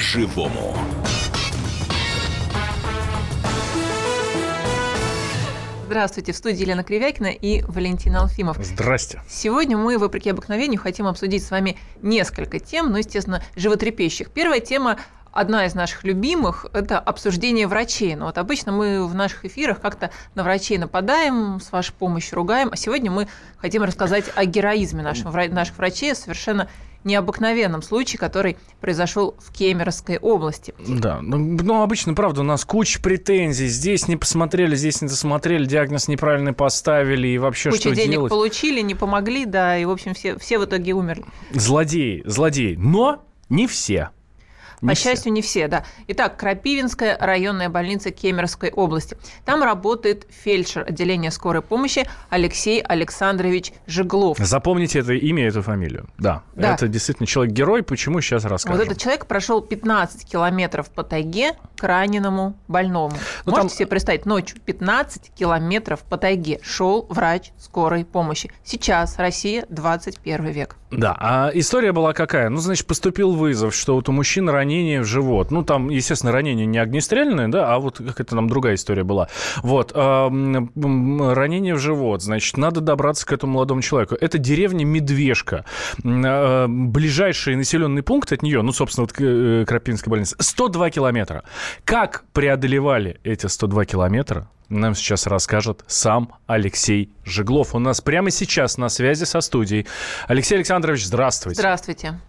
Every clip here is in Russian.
по-живому. Здравствуйте, в студии Елена Кривякина и Валентин Алфимов. Здрасте. Сегодня мы, вопреки обыкновению, хотим обсудить с вами несколько тем, ну, естественно, животрепещущих. Первая тема одна из наших любимых – это обсуждение врачей. Но вот обычно мы в наших эфирах как-то на врачей нападаем, с вашей помощью ругаем, а сегодня мы хотим рассказать о героизме наших, наших врачей, совершенно необыкновенном случае, который произошел в Кемеровской области. Да, ну, ну обычно, правда, у нас куча претензий. Здесь не посмотрели, здесь не досмотрели, диагноз неправильно поставили и вообще Куча что денег делать? получили, не помогли, да, и, в общем, все, все в итоге умерли. Злодеи, злодеи. Но не все. По Не счастью, не все, да. Итак, Крапивинская районная больница Кемеровской области. Там работает фельдшер отделения скорой помощи Алексей Александрович Жеглов. Запомните это имя эту фамилию. Да, Да. это действительно человек-герой. Почему, сейчас расскажем. Вот этот человек прошел 15 километров по тайге к раненому больному. Ну, Можете там- себе представить, ночью 15 километров по тайге шел врач скорой помощи. Сейчас Россия 21 век. Да, а история была какая? Ну, значит, поступил вызов, что вот у мужчины ранение в живот. Ну, там, естественно, ранение не огнестрельное, да, а вот какая-то там другая история была. Вот, ранение в живот, значит, надо добраться к этому молодому человеку. Это деревня Медвежка. А, Ближайший населенный пункт от нее, ну, собственно, вот э, Крапинской больницы, 102 километра. Как преодолевали эти 102 километра, нам сейчас расскажет сам Алексей Жеглов. У нас прямо сейчас на связи со студией. Алексей Александрович, здравствуйте. Здравствуйте.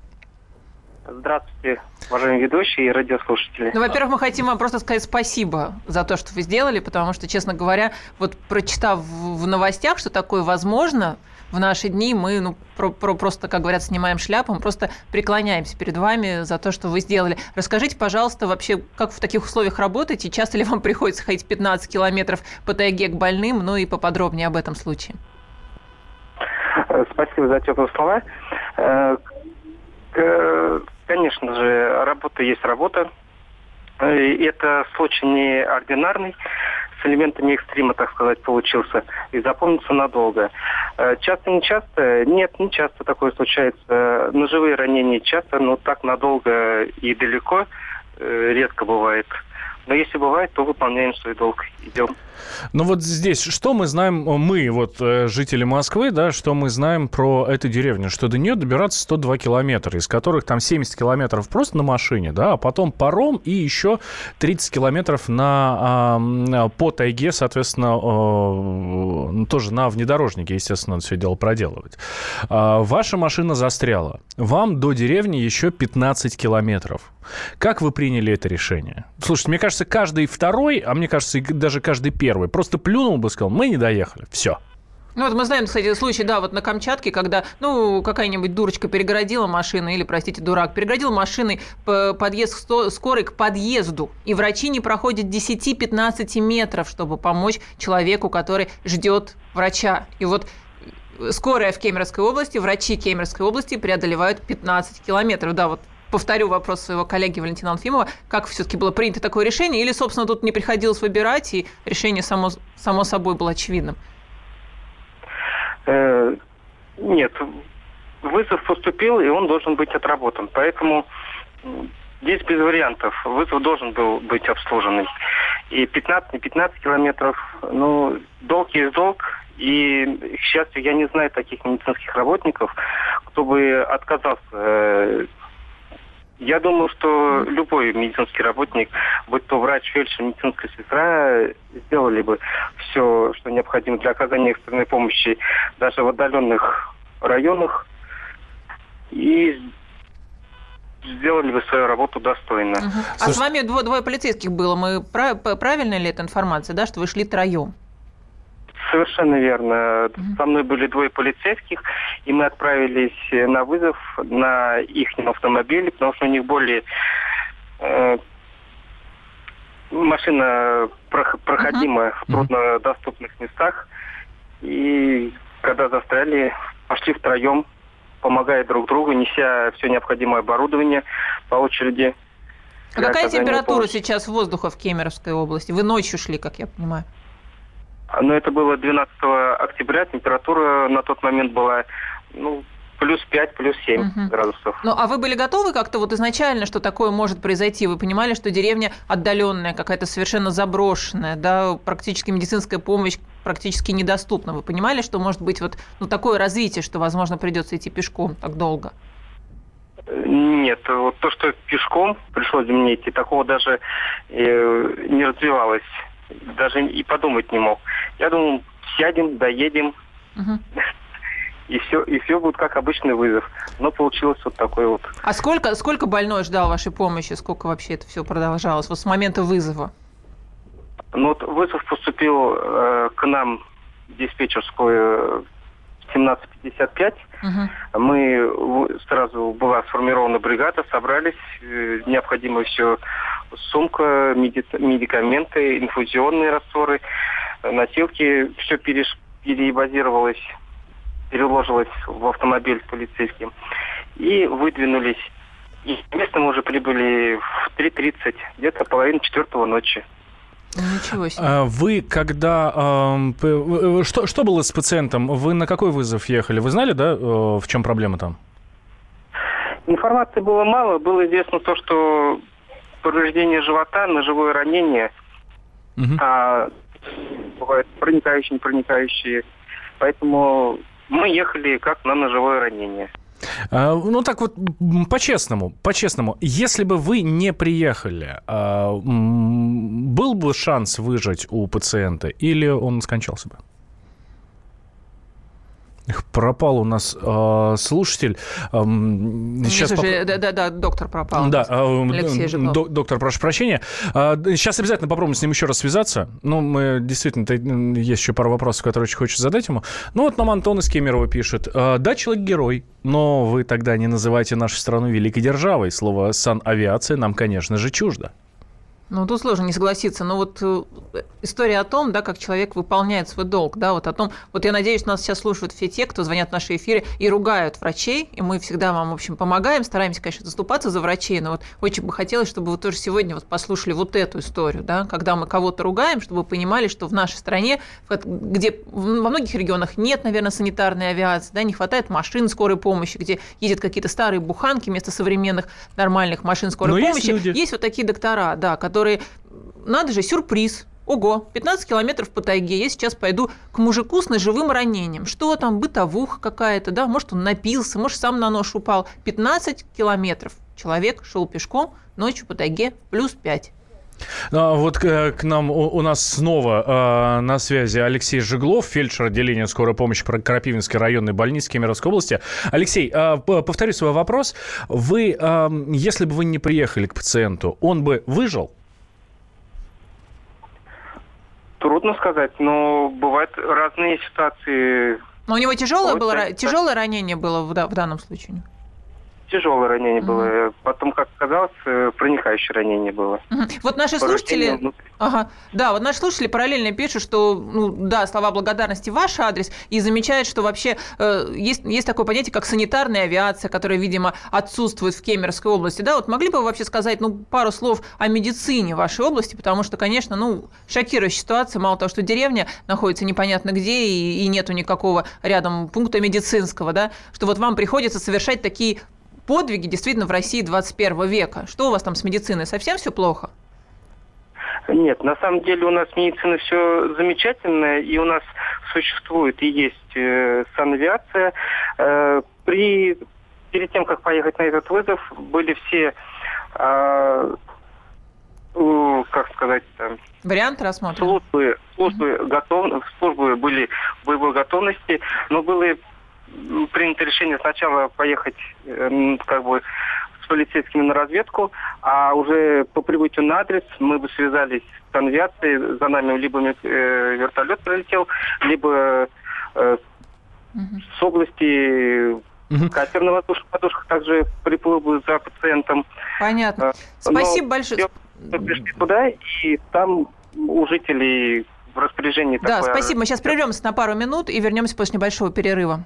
Здравствуйте, уважаемые ведущие и радиослушатели. Ну, во-первых, мы хотим вам просто сказать спасибо за то, что вы сделали, потому что, честно говоря, вот прочитав в новостях, что такое возможно, в наши дни мы ну, про- про- просто, как говорят, снимаем шляпу, мы просто преклоняемся перед вами за то, что вы сделали. Расскажите, пожалуйста, вообще, как в таких условиях работаете? Часто ли вам приходится ходить 15 километров по тайге к больным? Ну и поподробнее об этом случае. Э, Спасибо за теплые слова. Э, Конечно же, работа есть работа. Э, и Это случай неординарный, с элементами экстрима, так сказать, получился, и запомнится надолго. Часто, не часто? Нет, не часто такое случается. Ножевые ранения часто, но так надолго и далеко э, редко бывает. Но если бывает, то выполняем свой долг, идем. Ну вот здесь, что мы знаем, мы, вот э, жители Москвы, да, что мы знаем про эту деревню? Что до нее добираться 102 километра, из которых там 70 километров просто на машине, да, а потом паром и еще 30 километров на, по тайге, соответственно, ну, тоже на внедорожнике, естественно, надо все дело проделывать. А, Ваша машина застряла. Вам до деревни еще 15 километров. Как вы приняли это решение? Слушайте, мне кажется, каждый второй, а мне кажется, и даже каждый первый, просто плюнул бы, сказал, мы не доехали, все. Ну вот мы знаем, кстати, случай, да, вот на Камчатке, когда, ну, какая-нибудь дурочка перегородила машину, или, простите, дурак, перегородил машиной по- подъезд скорой к подъезду, и врачи не проходят 10-15 метров, чтобы помочь человеку, который ждет врача. И вот скорая в Кемеровской области, врачи Кемеровской области преодолевают 15 километров. Да, вот повторю вопрос своего коллеги Валентина Алфимова, как все-таки было принято такое решение, или, собственно, тут не приходилось выбирать, и решение само, само собой было очевидным? Э, Нет, вызов поступил, и он должен быть отработан. Поэтому здесь без вариантов. Вызов должен был быть обслуженный. И 15, не 15 километров, ну, долг есть долг. И, к счастью, я не знаю таких медицинских работников, кто бы отказался. Я думаю, что любой медицинский работник, будь то врач, фельдшер, медицинская сестра, сделали бы все, что необходимо для оказания экстренной помощи даже в отдаленных районах и сделали бы свою работу достойно. Мгм. А Слушай- с вами дво- двое полицейских было. Мы пра- п- правильная ли эта информация, да, что вы шли троем? Совершенно верно. Со мной были двое полицейских, и мы отправились э, на вызов на их автомобиле, потому что у них более э, машина прох- проходима в труднодоступных местах. И когда застряли, пошли втроем, помогая друг другу, неся все необходимое оборудование по очереди. А какая температура помощи. сейчас воздуха в Кемеровской области? Вы ночью шли, как я понимаю. Но это было 12 октября. Температура на тот момент была ну, плюс 5, плюс 7 угу. градусов. Ну, а вы были готовы как-то вот изначально, что такое может произойти? Вы понимали, что деревня отдаленная, какая-то совершенно заброшенная, да, практически медицинская помощь практически недоступна. Вы понимали, что может быть вот ну, такое развитие, что, возможно, придется идти пешком так долго? Нет, вот то, что пешком пришлось мне идти, такого даже э, не развивалось. Даже и подумать не мог. Я думал, сядем, доедем. Угу. И все, и все будет как обычный вызов. Но получилось вот такой вот. А сколько, сколько больной ждал вашей помощи? Сколько вообще это все продолжалось? Вот с момента вызова? Ну вот вызов поступил э, к нам в диспетчерскую 17.55. Угу. Мы сразу была сформирована бригада, собрались, э, необходимо все, сумка, медикаменты, инфузионные растворы, носилки, все переш, перебазировалось, переложилось в автомобиль полицейским и выдвинулись. И место мы уже прибыли в 3.30, где-то половина четвертого ночи. Ничего себе. А вы когда... Э, что, что было с пациентом? Вы на какой вызов ехали? Вы знали, да, э, в чем проблема там? Информации было мало. Было известно то, что повреждение живота, ножевое ранение, угу. а, бывают проникающие, не проникающие. Поэтому мы ехали как на ножевое ранение. А, ну так вот, по-честному, по-честному, если бы вы не приехали, а, был бы шанс выжить у пациента или он скончался бы? Пропал у нас э, слушатель. Э, сейчас Вижу, пок... да, да, да, доктор пропал. Да, э, Алексей Жиглов. До, доктор, прошу прощения. Э, сейчас обязательно попробуем с ним еще раз связаться. Ну, мы действительно, есть еще пару вопросов, которые очень хочется задать ему. Ну, вот нам Антон из Кемерово пишет. Э, да, человек герой, но вы тогда не называйте нашу страну великой державой. Слово «санавиация» нам, конечно же, чуждо. Ну, тут сложно не согласиться. Но вот э, история о том, да, как человек выполняет свой долг, да, вот о том, вот я надеюсь, нас сейчас слушают все те, кто звонят в наши эфиры и ругают врачей, и мы всегда вам, в общем, помогаем, стараемся, конечно, заступаться за врачей, но вот очень бы хотелось, чтобы вы тоже сегодня вот послушали вот эту историю, да, когда мы кого-то ругаем, чтобы вы понимали, что в нашей стране, где во многих регионах нет, наверное, санитарной авиации, да, не хватает машин скорой помощи, где ездят какие-то старые буханки вместо современных нормальных машин скорой но помощи. Есть, люди. есть вот такие доктора, да, которые которые, надо же, сюрприз, Ого, 15 километров по тайге. Я сейчас пойду к мужику с ножевым ранением. Что там, бытовуха какая-то, да? Может, он напился, может, сам на нож упал. 15 километров. Человек шел пешком ночью по тайге плюс 5. А, вот к, э, к нам у, у нас снова э, на связи Алексей Жиглов, фельдшер отделения скорой помощи Крапивинской районной больницы Кемеровской области. Алексей, э, повторю свой вопрос. Вы, э, если бы вы не приехали к пациенту, он бы выжил? Трудно сказать, но бывают разные ситуации. Но у него тяжелое, было, тяжелое ранение было в, в данном случае? Тяжелое ранение было. Потом, как оказалось, э, проникающее ранение было. Вот наши слушатели... Ага. Да, вот наши слушатели параллельно пишут, что, ну, да, слова благодарности в ваш адрес, и замечают, что вообще э, есть, есть такое понятие, как санитарная авиация, которая, видимо, отсутствует в Кемеровской области. Да, вот могли бы вы вообще сказать, ну, пару слов о медицине вашей области, потому что, конечно, ну, шокирующая ситуация, мало того, что деревня находится непонятно где, и, и нету никакого рядом пункта медицинского, да, что вот вам приходится совершать такие подвиги действительно в России 21 века. Что у вас там с медициной? Совсем все плохо? Нет, на самом деле у нас медицина все замечательная, и у нас существует и есть э, санавиация. Э, при, перед тем, как поехать на этот вызов, были все, э, э, как сказать, там, Варианты рассмотрены? Службы, службы, mm-hmm. готов, службы были в боевой готовности, но было принято решение сначала поехать э, как бы с полицейскими на разведку, а уже по прибытию на адрес мы бы связались с авиацией, за нами либо э, вертолет прилетел, либо э, с области Угу. Катер на воздушных подушках также приплыл бы за пациентом. Понятно. Спасибо Но большое. Мы пришли туда, и там у жителей в распоряжении Да, такое... спасибо. Мы сейчас прервемся на пару минут и вернемся после небольшого перерыва.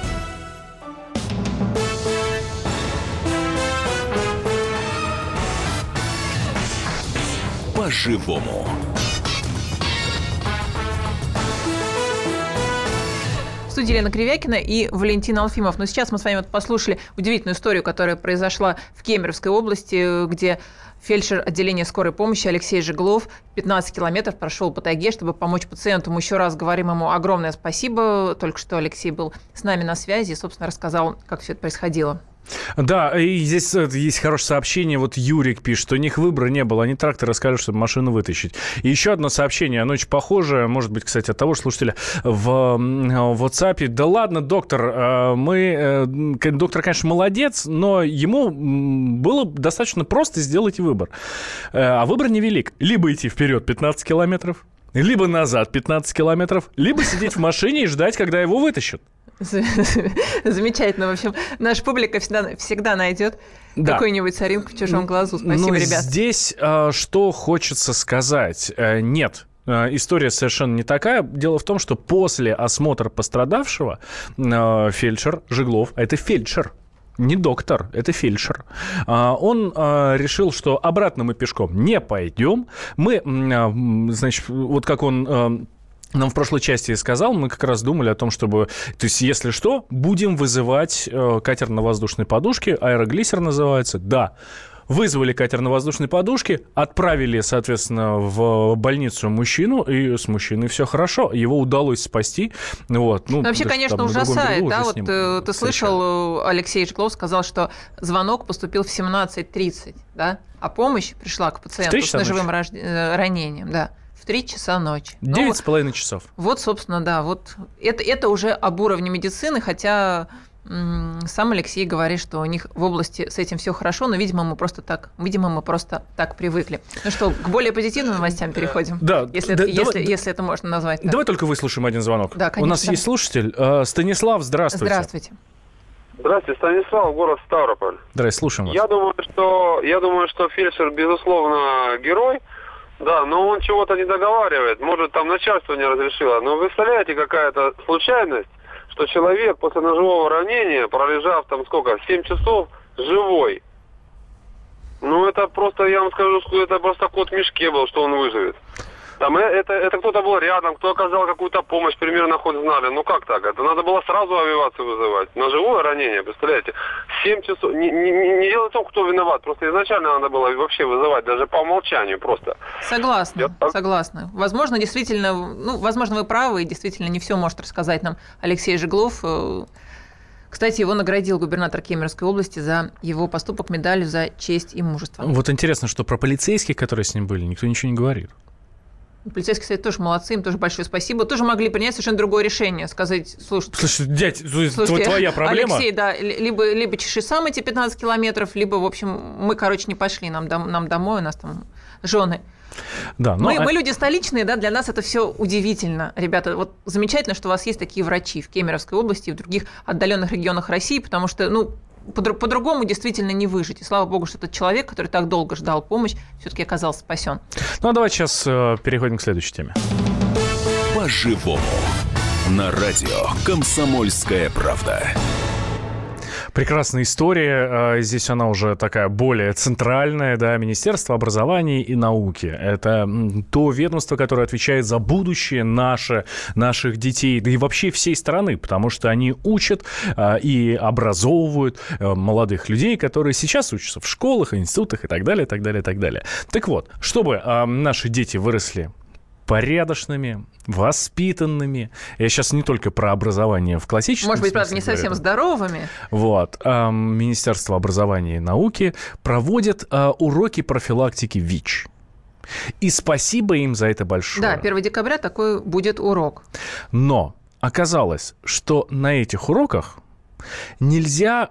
По-живому. В студии Елена Кривякина и Валентин Алфимов. Но сейчас мы с вами вот послушали удивительную историю, которая произошла в Кемеровской области, где фельдшер отделения скорой помощи Алексей Жеглов 15 километров прошел по тайге, чтобы помочь пациенту. Мы еще раз говорим ему огромное спасибо. Только что Алексей был с нами на связи и, собственно, рассказал, как все это происходило. Да, и здесь э, есть хорошее сообщение. Вот Юрик пишет, что у них выбора не было. Они трактор рассказали, чтобы машину вытащить. И еще одно сообщение, оно очень похожее, может быть, кстати, от того же слушателя в, в WhatsApp. Да ладно, доктор, э, мы... Э, доктор, конечно, молодец, но ему было достаточно просто сделать выбор. А выбор невелик. Либо идти вперед 15 километров, либо назад 15 километров, либо сидеть в машине и ждать, когда его вытащат. Замечательно. В общем, наша публика всегда, всегда найдет да. какую-нибудь соринку в чужом глазу. Спасибо, Но ребят. Здесь а, что хочется сказать. Э, нет, э, История совершенно не такая. Дело в том, что после осмотра пострадавшего э, фельдшер Жиглов, а это фельдшер, не доктор, это фельдшер. А, он решил, что обратно мы пешком не пойдем. Мы, значит, вот как он нам в прошлой части сказал, мы как раз думали о том, чтобы, то есть, если что, будем вызывать э, катер на воздушной подушке, аэроглиссер называется, да. Вызвали катер на воздушной подушке, отправили, соответственно, в больницу мужчину, и с мужчиной все хорошо. Его удалось спасти. Вот, ну, Вообще, конечно, ужасает, да? Вот э, ты слышал, Алексей Жиглов сказал, что звонок поступил в 17.30, да? А помощь пришла к пациенту с ножевым ночи. Э, ранением, да в 3 часа ночи. Ну девять с половиной часов. Вот, собственно, да. Вот это, это уже об уровне медицины, хотя сам Алексей говорит, что у них в области с этим все хорошо, но, видимо, мы просто так, видимо, мы просто так привыкли. Ну что, к более позитивным новостям переходим? Да. Если, да, это, давай, если, если это можно назвать. Так. Давай только выслушаем один звонок. Да, конечно. У нас есть слушатель. Э, Станислав, здравствуйте. Здравствуйте. Здравствуйте, Станислав, город Ставрополь. Здравствуйте, слушаем вас. Я думаю, что, я думаю, что фельдшер, безусловно, герой, да, но он чего-то не договаривает. Может, там начальство не разрешило. Но вы представляете, какая-то случайность, что человек после ножевого ранения, пролежав там сколько, 7 часов, живой. Ну, это просто, я вам скажу, это просто кот в мешке был, что он выживет. Там это, это кто-то был рядом, кто оказал какую-то помощь, примерно хоть знали. Ну как так? Это надо было сразу авиацию вызывать. На живое ранение, представляете? 7 часов. Не, не, не дело в том, кто виноват. Просто изначально надо было вообще вызывать, даже по умолчанию просто. Согласна, Я... согласна. Возможно, действительно, ну, возможно, вы правы, и действительно не все может рассказать нам Алексей Жеглов. Э, кстати, его наградил губернатор Кемеровской области за его поступок медалью за честь и мужество. Вот интересно, что про полицейских, которые с ним были, никто ничего не говорит. Полицейский совет тоже молодцы, им тоже большое спасибо. Тоже могли принять совершенно другое решение, сказать, слушай... Слушай, дядь, слушайте, твоя проблема. Алексей, да, либо, либо чеши сам эти 15 километров, либо, в общем, мы, короче, не пошли, нам, нам домой, у нас там жены. Да, но... мы, мы люди столичные, да, для нас это все удивительно. Ребята, вот замечательно, что у вас есть такие врачи в Кемеровской области и в других отдаленных регионах России, потому что, ну, по-другому действительно не выжить. И слава богу, что этот человек, который так долго ждал помощь, все-таки оказался спасен. Ну а давайте сейчас э, переходим к следующей теме. По-живому. На радио «Комсомольская правда». Прекрасная история. А, здесь она уже такая более центральная, да, Министерство образования и науки. Это то ведомство, которое отвечает за будущее наше, наших детей, да и вообще всей страны, потому что они учат а, и образовывают а, молодых людей, которые сейчас учатся в школах, институтах и так далее, так далее, так далее. Так вот, чтобы наши дети выросли порядочными, воспитанными. Я сейчас не только про образование в классическом Может быть, правда, не совсем говорю. здоровыми. Вот. Министерство образования и науки проводит а, уроки профилактики ВИЧ. И спасибо им за это большое. Да, 1 декабря такой будет урок. Но оказалось, что на этих уроках нельзя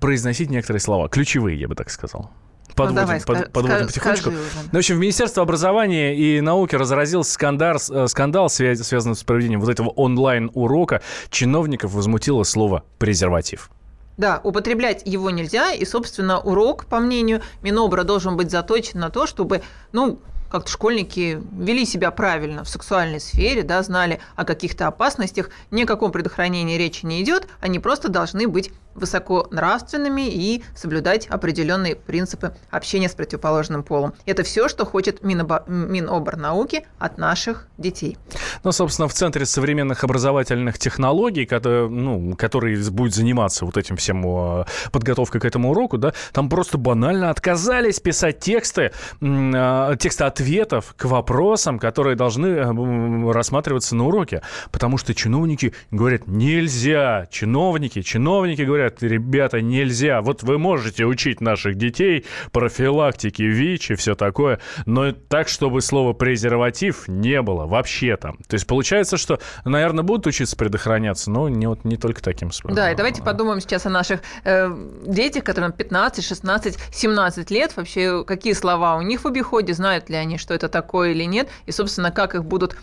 произносить некоторые слова, ключевые, я бы так сказал. Подводим, ну, давай, под, подводим потихонечку. Ну, в общем, в Министерство образования и науки разразился скандал, э, скандал связанный с проведением вот этого онлайн-урока. Чиновников возмутило слово «презерватив». Да, употреблять его нельзя, и, собственно, урок, по мнению Минобра, должен быть заточен на то, чтобы, ну, как-то школьники вели себя правильно в сексуальной сфере, да, знали о каких-то опасностях, ни о каком предохранении речи не идет, они просто должны быть высоко нравственными и соблюдать определенные принципы общения с противоположным полом. Это все, что хочет Минобо... Миноборнауки от наших детей. Ну, собственно, в Центре современных образовательных технологий, который, ну, который будет заниматься вот этим всем э, подготовкой к этому уроку, да, там просто банально отказались писать тексты, э, тексты ответов к вопросам, которые должны э, рассматриваться на уроке. Потому что чиновники говорят, нельзя. Чиновники, чиновники говорят, говорят, ребята, нельзя. Вот вы можете учить наших детей профилактике ВИЧ и все такое, но так, чтобы слово презерватив не было вообще там. То есть получается, что, наверное, будут учиться предохраняться, но не, вот, не только таким способом. Да, и давайте подумаем сейчас о наших э, детях, которым 15, 16, 17 лет. Вообще, какие слова у них в обиходе, знают ли они, что это такое или нет, и, собственно, как их будут,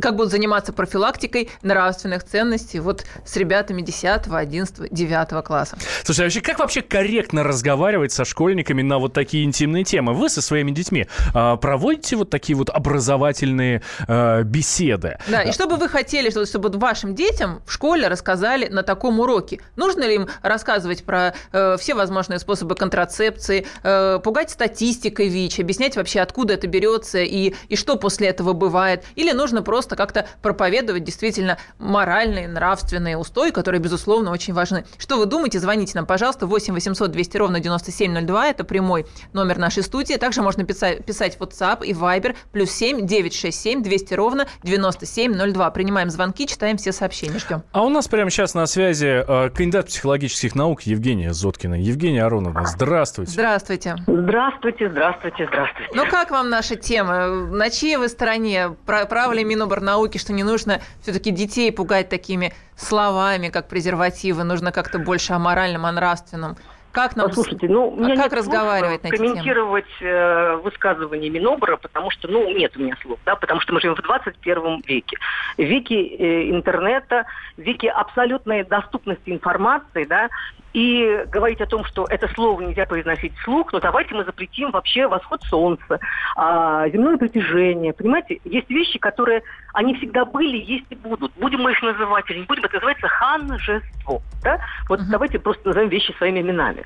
как будут заниматься профилактикой нравственных ценностей вот с ребятами 10, 11, 9 класса. Слушай, а вообще как вообще корректно разговаривать со школьниками на вот такие интимные темы? Вы со своими детьми э, проводите вот такие вот образовательные э, беседы? Да, и что бы вы хотели, чтобы, чтобы вашим детям в школе рассказали на таком уроке? Нужно ли им рассказывать про э, все возможные способы контрацепции, э, пугать статистикой ВИЧ, объяснять вообще, откуда это берется и, и что после этого бывает? Или нужно просто как-то проповедовать действительно моральные, нравственные устои, которые, безусловно, очень важны? Что вы думаете, звоните нам, пожалуйста, 8 800 200 ровно 9702, это прямой номер нашей студии. Также можно писать, писать в WhatsApp и Viber, плюс 7 967 200 ровно 9702. Принимаем звонки, читаем все сообщения, ждем. А у нас прямо сейчас на связи э, кандидат психологических наук Евгения Зоткина. Евгения Ароновна, здравствуйте. Здравствуйте. Здравствуйте, здравствуйте, здравствуйте. Ну как вам наша тема? На чьей вы стороне? Прав ли Миноборнауки, что не нужно все-таки детей пугать такими словами, как презервативы? Нужно как-то больше о моральном, о нравственном. Как нам Послушайте, ну, а как разговаривать на эти комментировать э, высказывания Минобра, потому что, ну, нет у меня слов, да, потому что мы живем в 21 веке. Веке э, интернета, веке абсолютной доступности информации, да, и говорить о том, что это слово нельзя произносить вслух, но давайте мы запретим вообще восход солнца, а, земное притяжение. Понимаете, есть вещи, которые, они всегда были, есть и будут. Будем мы их называть или не будем, это называется ханжество. Да? Вот uh-huh. давайте просто назовем вещи своими именами.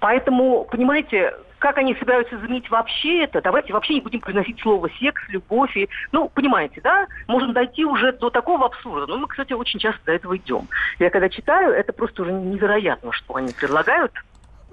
Поэтому, понимаете, как они собираются заменить вообще это, давайте вообще не будем произносить слово секс, любовь. И, ну, понимаете, да, можем дойти уже до такого абсурда. Но мы, кстати, очень часто до этого идем. Я когда читаю, это просто уже невероятно, что они предлагают.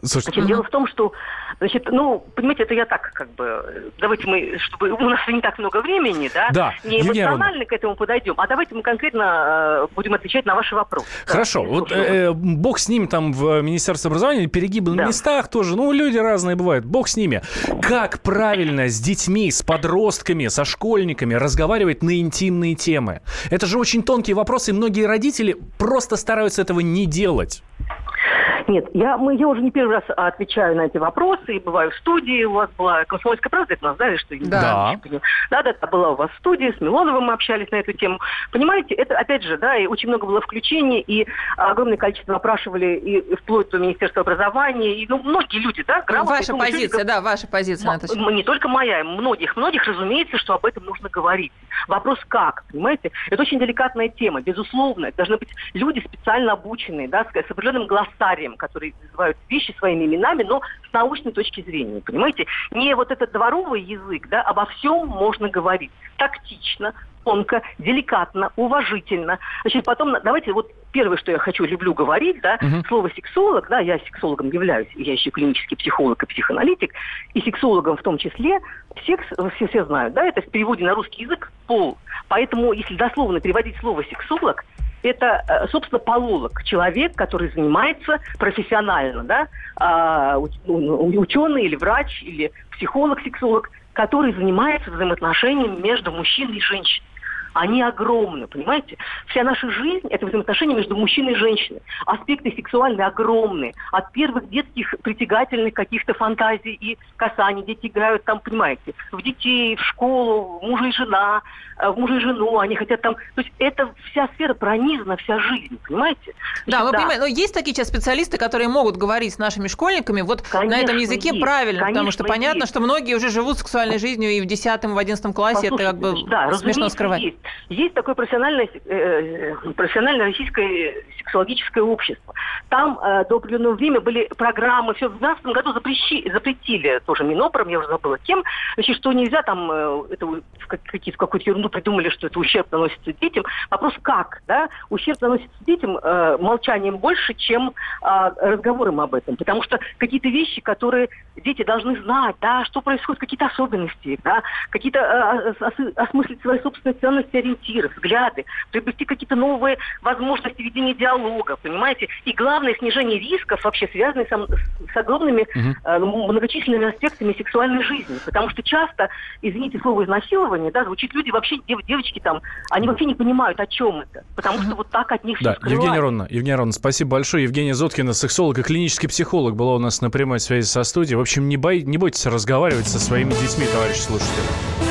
Слушайте, Значит, дело в том, что, значит, ну, понимаете, это я так, как бы, давайте мы, чтобы у нас не так много времени, да, да не эмоционально к этому подойдем, а давайте мы конкретно э, будем отвечать на ваши вопросы. Хорошо, да, вот э, бог с ним там в Министерстве образования, перегибы да. на местах тоже, ну, люди разные бывают, бог с ними. Как правильно с детьми, с подростками, со школьниками разговаривать на интимные темы? Это же очень тонкие вопросы, и многие родители просто стараются этого не делать. Нет, я, мы, я уже не первый раз отвечаю на эти вопросы, и бываю в студии, у вас была «Комсомольская правда», это нас, что да. Да, да, была у вас в студии, с Милоновым мы общались на эту тему. Понимаете, это, опять же, да, и очень много было включений, и огромное количество опрашивали и, вплоть до Министерства образования, и, ну, многие люди, да, грамотные. Ваша думаю, позиция, люди, да, ваша позиция. М- не только моя, многих, многих, разумеется, что об этом нужно говорить. Вопрос как, понимаете? Это очень деликатная тема, безусловно. Это должны быть люди специально обученные, да, с, с определенным глоссарием, которые называют вещи своими именами, но с научной точки зрения, понимаете? Не вот этот дворовый язык, да, обо всем можно говорить тактично, тонко, деликатно, уважительно. Значит, потом давайте вот первое, что я хочу, люблю говорить, да, uh-huh. слово сексолог, да, я сексологом являюсь, я еще клинический психолог и психоаналитик, и сексологом в том числе, секс, все, все знают, да, это в переводе на русский язык пол. Поэтому, если дословно переводить слово сексолог, это, э, собственно, пололог, человек, который занимается профессионально, да, а, ученый или врач, или психолог-сексолог, который занимается взаимоотношениями между мужчиной и женщиной. Они огромны, понимаете? Вся наша жизнь – это взаимоотношения между мужчиной и женщиной. Аспекты сексуальные огромные. От первых детских притягательных каких-то фантазий и касаний. Дети играют там, понимаете, в детей, в школу, в мужа и жена, э, в мужа и жену. Они хотят там... То есть это вся сфера пронизана, вся жизнь, понимаете? Да, мы да. понимаем. Но есть такие сейчас специалисты, которые могут говорить с нашими школьниками вот конечно, на этом языке есть, правильно, конечно, потому что понятно, есть. что многие уже живут сексуальной жизнью и в 10 в 11 классе Послушайте, это как бы да, смешно скрывать. Есть. Есть такое профессиональное, э, профессиональное российское сексологическое общество. Там э, до определенного времени были программы, все в 2012 году запрещи, запретили тоже Минопром, я уже забыла кем, значит, что нельзя там э, это, в, какие, в какую-то ерунду придумали, что это ущерб наносится детям. Вопрос как, да? Ущерб наносится детям э, молчанием больше, чем э, разговором об этом. Потому что какие-то вещи, которые дети должны знать, да, что происходит, какие-то особенности, да, какие-то э, осмыслить свои собственные ценности, ориентиры, взгляды, приобрести какие-то новые возможности ведения диалога, понимаете? И главное, снижение рисков вообще связанных с, с огромными угу. э, многочисленными аспектами сексуальной жизни. Потому что часто, извините слово изнасилование, да, звучит люди вообще, дев, девочки там, они вообще не понимают, о чем это. Потому что вот так от них да, все. Евгения Ронна, Евгения Ронна, спасибо большое. Евгения Зоткина, сексолог и клинический психолог, была у нас на прямой связи со студией. В общем, не, бой, не бойтесь разговаривать со своими детьми, товарищи слушатели.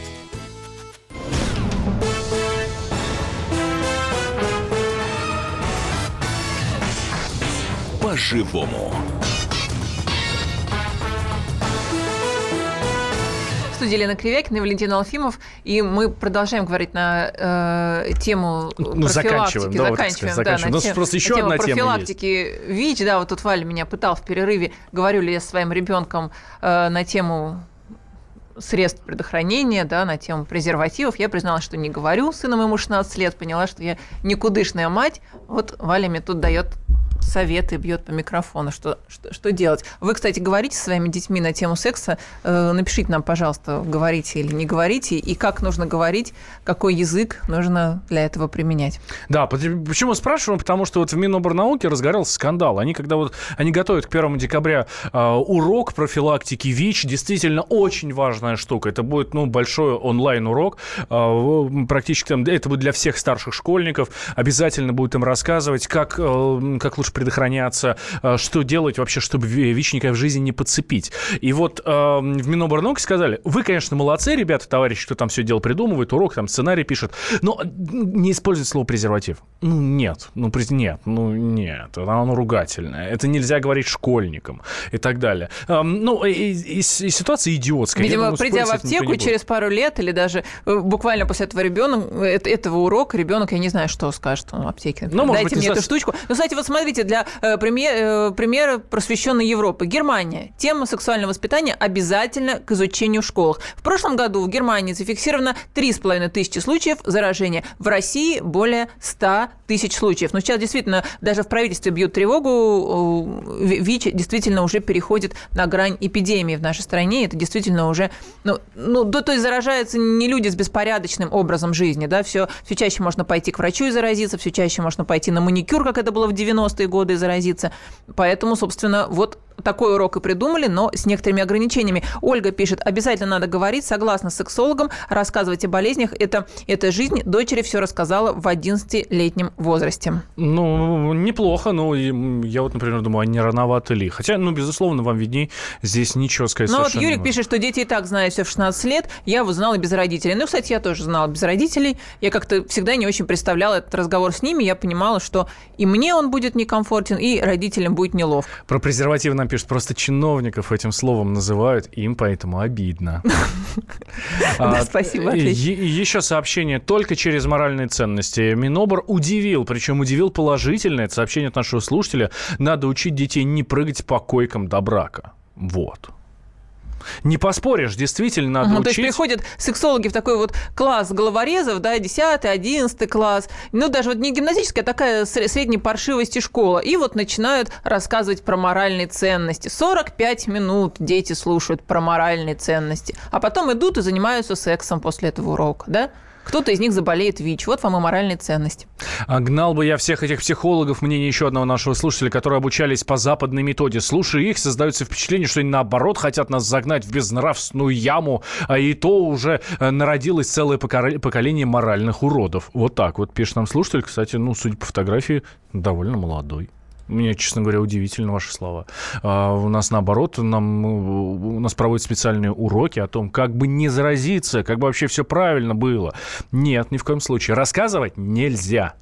По-живому. В студии Лена Кривякина и Валентин Алфимов. И мы продолжаем говорить на э, тему ну, заканчиваем, да, заканчиваем, вот, заканчиваем. Да, на тем, просто еще на одна тема профилактики есть. ВИЧ. Да, вот тут Валя меня пытал в перерыве, говорю ли я своим ребенком э, на тему средств предохранения, да, на тему презервативов. Я призналась, что не говорю. Сыну моему 16 лет, поняла, что я никудышная мать. Вот Валя мне тут дает советы, бьет по микрофону, что, что, что делать. Вы, кстати, говорите со своими детьми на тему секса. Э, напишите нам, пожалуйста, говорите или не говорите, и как нужно говорить, какой язык нужно для этого применять. Да, почему спрашиваем? Потому что вот в Миноборнауке разгорелся скандал. Они, когда вот они готовят к 1 декабря э, урок профилактики ВИЧ, действительно очень важная штука. Это будет, ну, большой онлайн-урок. Э, практически там, это будет для всех старших школьников. Обязательно будет им рассказывать, как, э, как лучше предохраняться, э, что делать вообще, чтобы ВИЧника в жизни не подцепить. И вот э, в Миноборнауке сказали, вы, конечно, молодцы, ребята, товарищи, кто там все дело придумывает, урок, там сценарий пишет, но не используйте слово презерватив. Ну, нет, ну, нет, ну, нет, оно ругательное. Это нельзя говорить школьникам и так далее. Э, ну, и, и, и ситуация идиотская. Видимо, думаю, придя в аптеку через пару лет или даже э, буквально после этого ребенка, этого урока ребенок, я не знаю, что скажет он в аптеке. Ну, Дайте быть, мне эту стучку. Ну, кстати, вот смотрите, Смотрите, для э, пример, э, примера просвещенной Европы. Германия. Тема сексуального воспитания обязательно к изучению в школах. В прошлом году в Германии зафиксировано 3,5 тысячи случаев заражения. В России более 100 тысяч случаев. Но сейчас действительно даже в правительстве бьют тревогу. ВИЧ действительно уже переходит на грань эпидемии в нашей стране. Это действительно уже... Ну, ну то есть заражаются не люди с беспорядочным образом жизни. Да? Все, все чаще можно пойти к врачу и заразиться, все чаще можно пойти на маникюр, как это было в 90-е годы, заразиться. Поэтому, собственно, вот такой урок и придумали, но с некоторыми ограничениями. Ольга пишет, обязательно надо говорить, согласно с сексологом, рассказывать о болезнях. Это, это жизнь. Дочери все рассказала в 11-летнем возрасте. Ну, неплохо. Ну, я вот, например, думаю, а не рановато ли? Хотя, ну, безусловно, вам видней. Здесь ничего сказать Ну, вот Юрик может. пишет, что дети и так знают все в 16 лет. Я вот знала без родителей. Ну, кстати, я тоже знала без родителей. Я как-то всегда не очень представляла этот разговор с ними. Я понимала, что и мне он будет некомфортен, и родителям будет неловко. Про презервативы нам пишет, просто чиновников этим словом называют, им поэтому обидно. Да, спасибо. Еще сообщение только через моральные ценности. Минобр удивил, причем удивил положительно. Это сообщение от нашего слушателя. Надо учить детей не прыгать по койкам до брака. Вот. Не поспоришь, действительно надо Ага, учить. То есть приходят сексологи в такой вот класс головорезов, да, 10 11 класс, ну, даже вот не гимназическая, а такая сре- средней паршивости школа, и вот начинают рассказывать про моральные ценности. 45 минут дети слушают про моральные ценности, а потом идут и занимаются сексом после этого урока, да? Кто-то из них заболеет ВИЧ. Вот вам и моральные ценности. А гнал бы я всех этих психологов, мнение еще одного нашего слушателя, которые обучались по западной методе. Слушая их, создается впечатление, что они наоборот хотят нас загнать в безнравственную яму, а и то уже э, народилось целое поколение моральных уродов. Вот так вот пишет нам слушатель. Кстати, ну, судя по фотографии, довольно молодой. Мне, честно говоря, удивительно ваши слова. А у нас наоборот, нам, э, у нас проводят специальные уроки о том, как бы не заразиться, как бы вообще все правильно было. Нет, ни в коем случае. Рассказывать нельзя.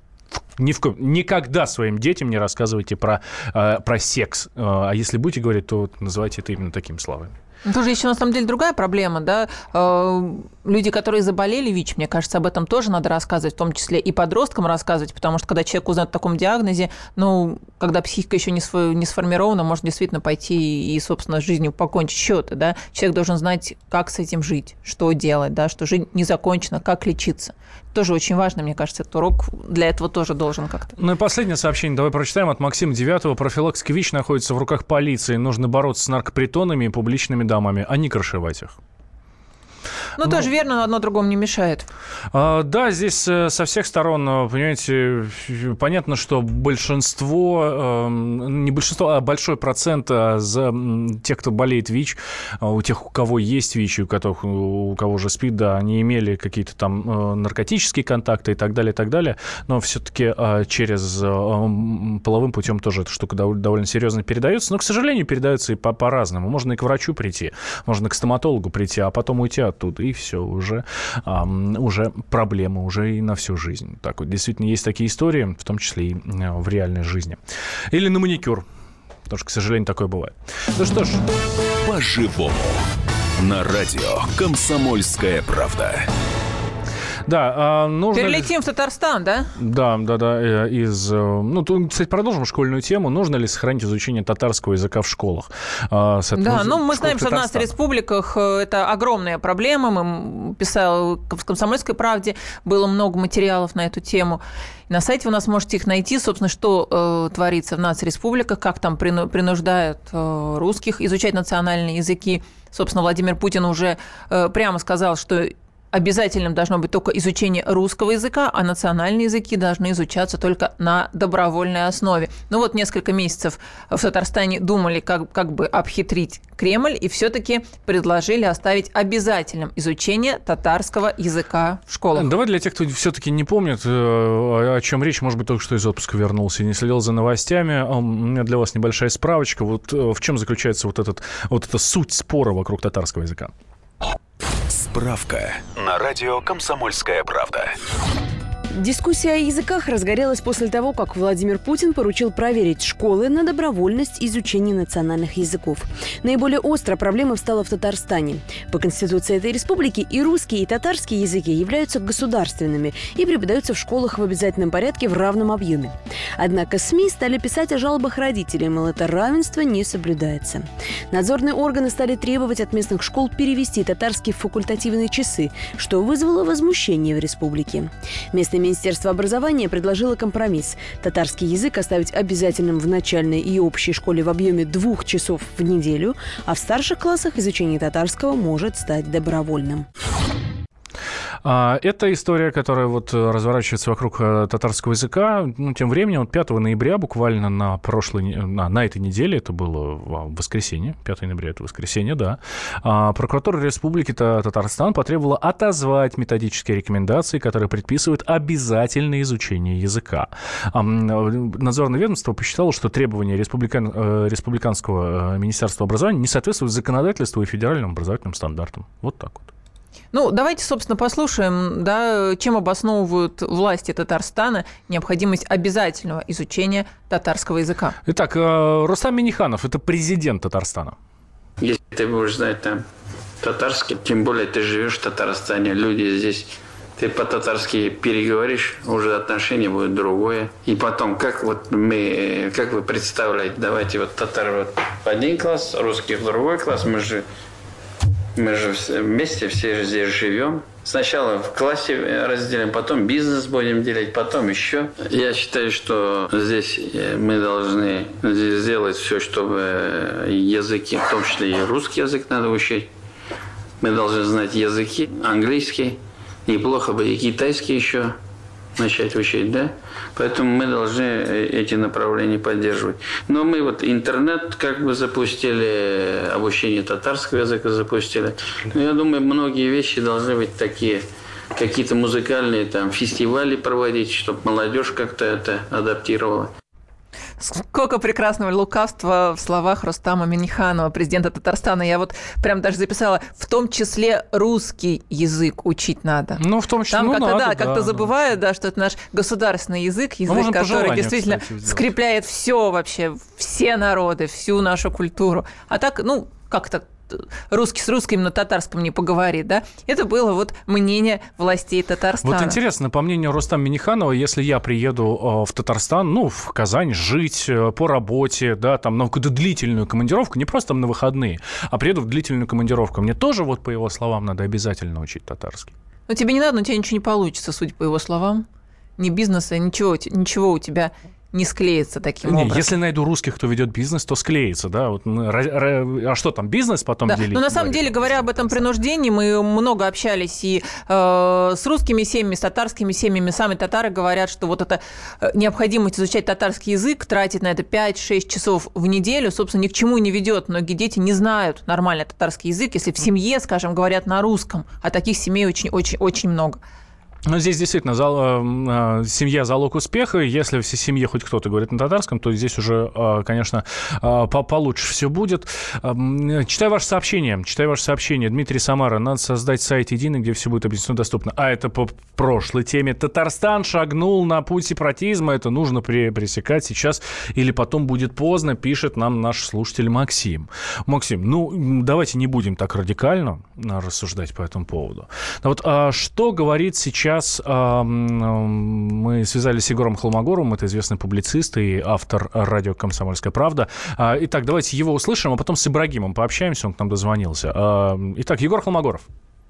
Ни в коем, никогда своим детям не рассказывайте про, э, про секс. Э, А если будете говорить, то вот называйте это именно такими словами. Ну, Тоже еще на самом деле другая проблема, да. Люди, которые заболели ВИЧ, мне кажется, об этом тоже надо рассказывать, в том числе и подросткам рассказывать, потому что когда человек узнает о таком диагнозе, ну, когда психика еще не, сфо- не сформирована, может действительно пойти и, собственно, с жизнью покончить счеты, да. Человек должен знать, как с этим жить, что делать, да, что жизнь не закончена, как лечиться. Тоже очень важно, мне кажется, этот урок для этого тоже должен как-то. Ну и последнее сообщение давай прочитаем от Максима Девятого. Профилактика ВИЧ находится в руках полиции. Нужно бороться с наркопритонами и публичными домами, а не крышевать их. Ну, тоже верно, но одно другому не мешает. А, Да, здесь э, со всех сторон, э, понимаете, понятно, что большинство, эм, не большинство, а большой процент э, за тех, кто болеет ВИЧ, у тех, у кого есть ВИЧ, у, которых, у кого уже СПИД, да, они имели какие-то там наркотические контакты и так далее, и так далее, но все-таки через половым путем тоже эта штука дов- довольно серьезно передается, но, к сожалению, передается и по- по-разному. Можно и к врачу прийти, можно к стоматологу прийти, а потом уйти оттуда, и все, уже, ам, уже проблема, уже и на всю жизнь. Так вот, действительно, есть такие истории, в том числе и э, в реальной жизни. Или на маникюр, потому что, к сожалению, такое бывает. Ну что ж, По-живому. На радио «Комсомольская правда». Да, а нужно... Перелетим в Татарстан, да? Да, да, да, э, из... э, Ну, кстати, продолжим школьную тему. Нужно ли сохранить изучение татарского языка в школах? А, Да, ну мы знаем, что в нас в республиках э, это огромная проблема. Мы писал в «Комсомольской правде», было много материалов на эту тему. На сайте вы нас можете их найти, собственно, что э, творится в нас республиках, как там прину- принуждают э, русских изучать национальные языки. Собственно, Владимир Путин уже э, прямо сказал, что обязательным должно быть только изучение русского языка, а национальные языки должны изучаться только на добровольной основе. Ну вот несколько месяцев в Татарстане думали, как, как бы обхитрить Кремль, и все-таки предложили оставить обязательным изучение татарского языка в школах. Давай для тех, кто все-таки не помнит, э, о чем речь, может быть, только что из отпуска вернулся и не следил за новостями. А У меня для вас небольшая справочка. Вот э, в чем заключается вот, этот, вот эта суть спора вокруг татарского языка. Справка на радио «Комсомольская правда». Дискуссия о языках разгорелась после того, как Владимир Путин поручил проверить школы на добровольность изучения национальных языков. Наиболее остро проблема встала в Татарстане. По Конституции этой республики и русский, и татарский языки являются государственными и преподаются в школах в обязательном порядке в равном объеме. Однако СМИ стали писать о жалобах родителей, мол, это равенство не соблюдается. Надзорные органы стали требовать от местных школ перевести татарские факультативные часы, что вызвало возмущение в республике. Местное министерство образования предложило компромисс. Татарский язык оставить обязательным в начальной и общей школе в объеме двух часов в неделю, а в старших классах изучение татарского может стать добровольным. А, Это история, которая вот э, разворачивается вокруг э, татарского языка. Ну, тем временем, вот 5 ноября, буквально на прошлой, на, на этой неделе, это было в воскресенье, 5 ноября это воскресенье, да, а, прокуратура Республики Та- Татарстан потребовала отозвать методические рекомендации, которые предписывают обязательное изучение языка. А, Надзорное ведомство посчитало, что требования республикан- э, Республиканского Министерства образования не соответствуют законодательству и федеральным образовательным стандартам. Вот так вот. Ну, давайте, собственно, послушаем, да, чем обосновывают власти Татарстана необходимость обязательного изучения татарского языка. Итак, э, Рустам Миниханов – это президент Татарстана. Если ты будешь знать там татарский, тем более ты живешь в Татарстане, люди здесь ты по-татарски переговоришь, уже отношение будет другое. И потом, как вот мы, как вы представляете, давайте вот татар вот в один класс, русский в другой класс, мы же мы же вместе все здесь живем. Сначала в классе разделим, потом бизнес будем делить, потом еще. Я считаю, что здесь э, мы должны сделать все, чтобы языки, в том числе и русский язык надо учить. Мы должны знать языки, английский, неплохо бы и китайский еще начать учить, да? Поэтому мы должны э, эти направления поддерживать. Но мы вот интернет как бы запустили, обучение татарского языка запустили. Но я думаю, многие вещи должны быть такие, какие-то музыкальные там фестивали проводить, чтобы молодежь как-то это адаптировала. Сколько прекрасного лукавства в словах Рустама Миниханова, президента Татарстана. Я вот прям даже записала, в том числе русский язык учить надо. Ну, в том числе, Там ну, как-то, надо, да, как-то да. забывают, да, что это наш государственный язык, язык, можно по который действительно кстати, скрепляет все вообще, все народы, всю нашу культуру. А так, ну, как-то русский с русским на татарском не поговорит, да? Это было вот мнение властей Татарстана. Вот интересно, по мнению Рустама Миниханова, если я приеду э, в Татарстан, ну, в Казань жить э, по работе, да, там, на какую-то длительную командировку, не просто там на выходные, а приеду в длительную командировку, мне тоже, вот по его словам, надо обязательно учить татарский. Ну, тебе не надо, но у тебя ничего не получится, судя по его словам. Ни бизнеса, ничего, ничего у тебя не склеится таким Не, образом. если найду русских, кто ведет бизнес, то склеится, да. Вот, а что там, бизнес потом Да. делить? Но на самом деле, говоря об этом принуждении, мы много общались и э, с русскими семьями, с татарскими семьями. Сами татары говорят, что вот эта э, необходимость изучать татарский язык, тратить на это 5-6 часов в неделю, собственно, ни к чему не ведет. Многие дети не знают нормально татарский язык, если в семье, скажем, говорят на русском. А таких семей очень-очень-очень много. Ну, здесь действительно зал- э, э, семья залог успеха. Если в семье хоть кто-то говорит на татарском, то здесь уже, э, конечно, э, по- получше все будет. Эм, Читаю ваше сообщение. Читаю ваше сообщение. Дмитрий Самара. Надо создать сайт единый, где все будет объяснено доступно. А это по прошлой теме. Татарстан шагнул на путь сепаратизма. Это нужно пре- пресекать сейчас или потом будет поздно, пишет нам наш слушатель Максим. Максим, ну, давайте не будем так радикально а, рассуждать по этому поводу. Но вот а, что говорит сейчас... м, мы связались с Егором Холмогоровым, это известный публицист и автор радио «Комсомольская правда». А, итак, давайте его услышим, а потом с Ибрагимом пообщаемся, он к нам дозвонился. Итак, Егор Холмогоров.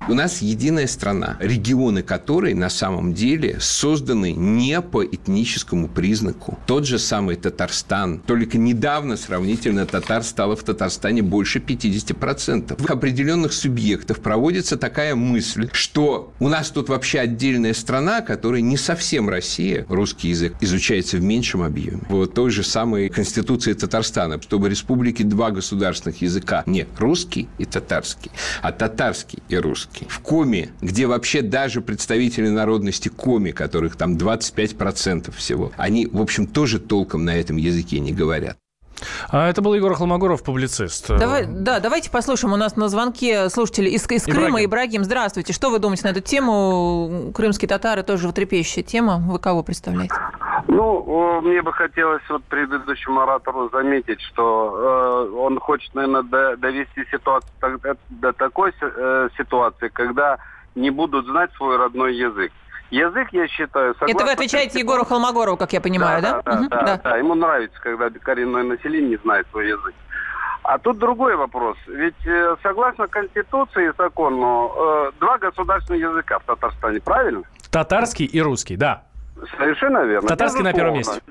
У нас единая страна, регионы которой на самом деле созданы не по этническому признаку. Тот же самый Татарстан. Только недавно сравнительно татар стало в Татарстане больше 50%. В определенных субъектах проводится такая мысль, что у нас тут вообще отдельная страна, которая не совсем Россия. Русский язык изучается в меньшем объеме. Вот той же самой Конституции Татарстана, чтобы республики два государственных языка. Не русский и татарский, а татарский и русский. В Коми, где вообще даже представители народности Коми, которых там 25% всего, они, в общем, тоже толком на этом языке не говорят. А это был Егор Холмогоров, публицист. Давай, да, давайте послушаем. У нас на звонке слушатели из, из Крыма. Ибрагим. Ибрагим, здравствуйте. Что вы думаете на эту тему? Крымские татары тоже животрепещущая тема. Вы кого представляете? Ну, мне бы хотелось вот предыдущему оратору заметить, что э, он хочет, наверное, до- довести ситуацию так- э, до такой э, ситуации, когда не будут знать свой родной язык. Язык, я считаю, Это вы согласно отвечаете Егору Холмогорову, как я понимаю, да? да? Да, Мгм, да, да. Ему нравится, когда коренное население не знает свой язык. А тут другой вопрос. Ведь э, согласно Конституции и закону, э, два государственных языка в Татарстане, правильно? Татарский и русский, да. Совершенно верно. Татарский на первом Безусловно.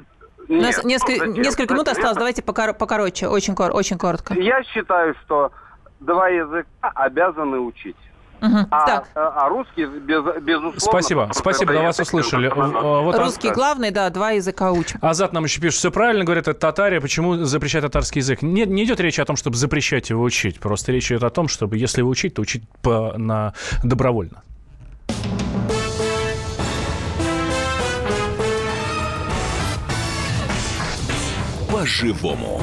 У нас Нет, несколько, ну, зачем? несколько минут Это- осталось. Давайте покор- покороче, очень, кор- очень коротко. Я считаю, что два языка обязаны учить. Мгм. А, Так, а- а русский, без, безусловно... Спасибо, спасибо, да, вас услышали. Э, вот он- русский главный, да, два языка учим. Азат нам еще пишет, все правильно говорят, это татаре, почему запрещать татарский язык? Не, не идет речь о том, чтобы запрещать его учить, просто речь идет о том, чтобы если его учить, то учить по, на, добровольно. По-живому.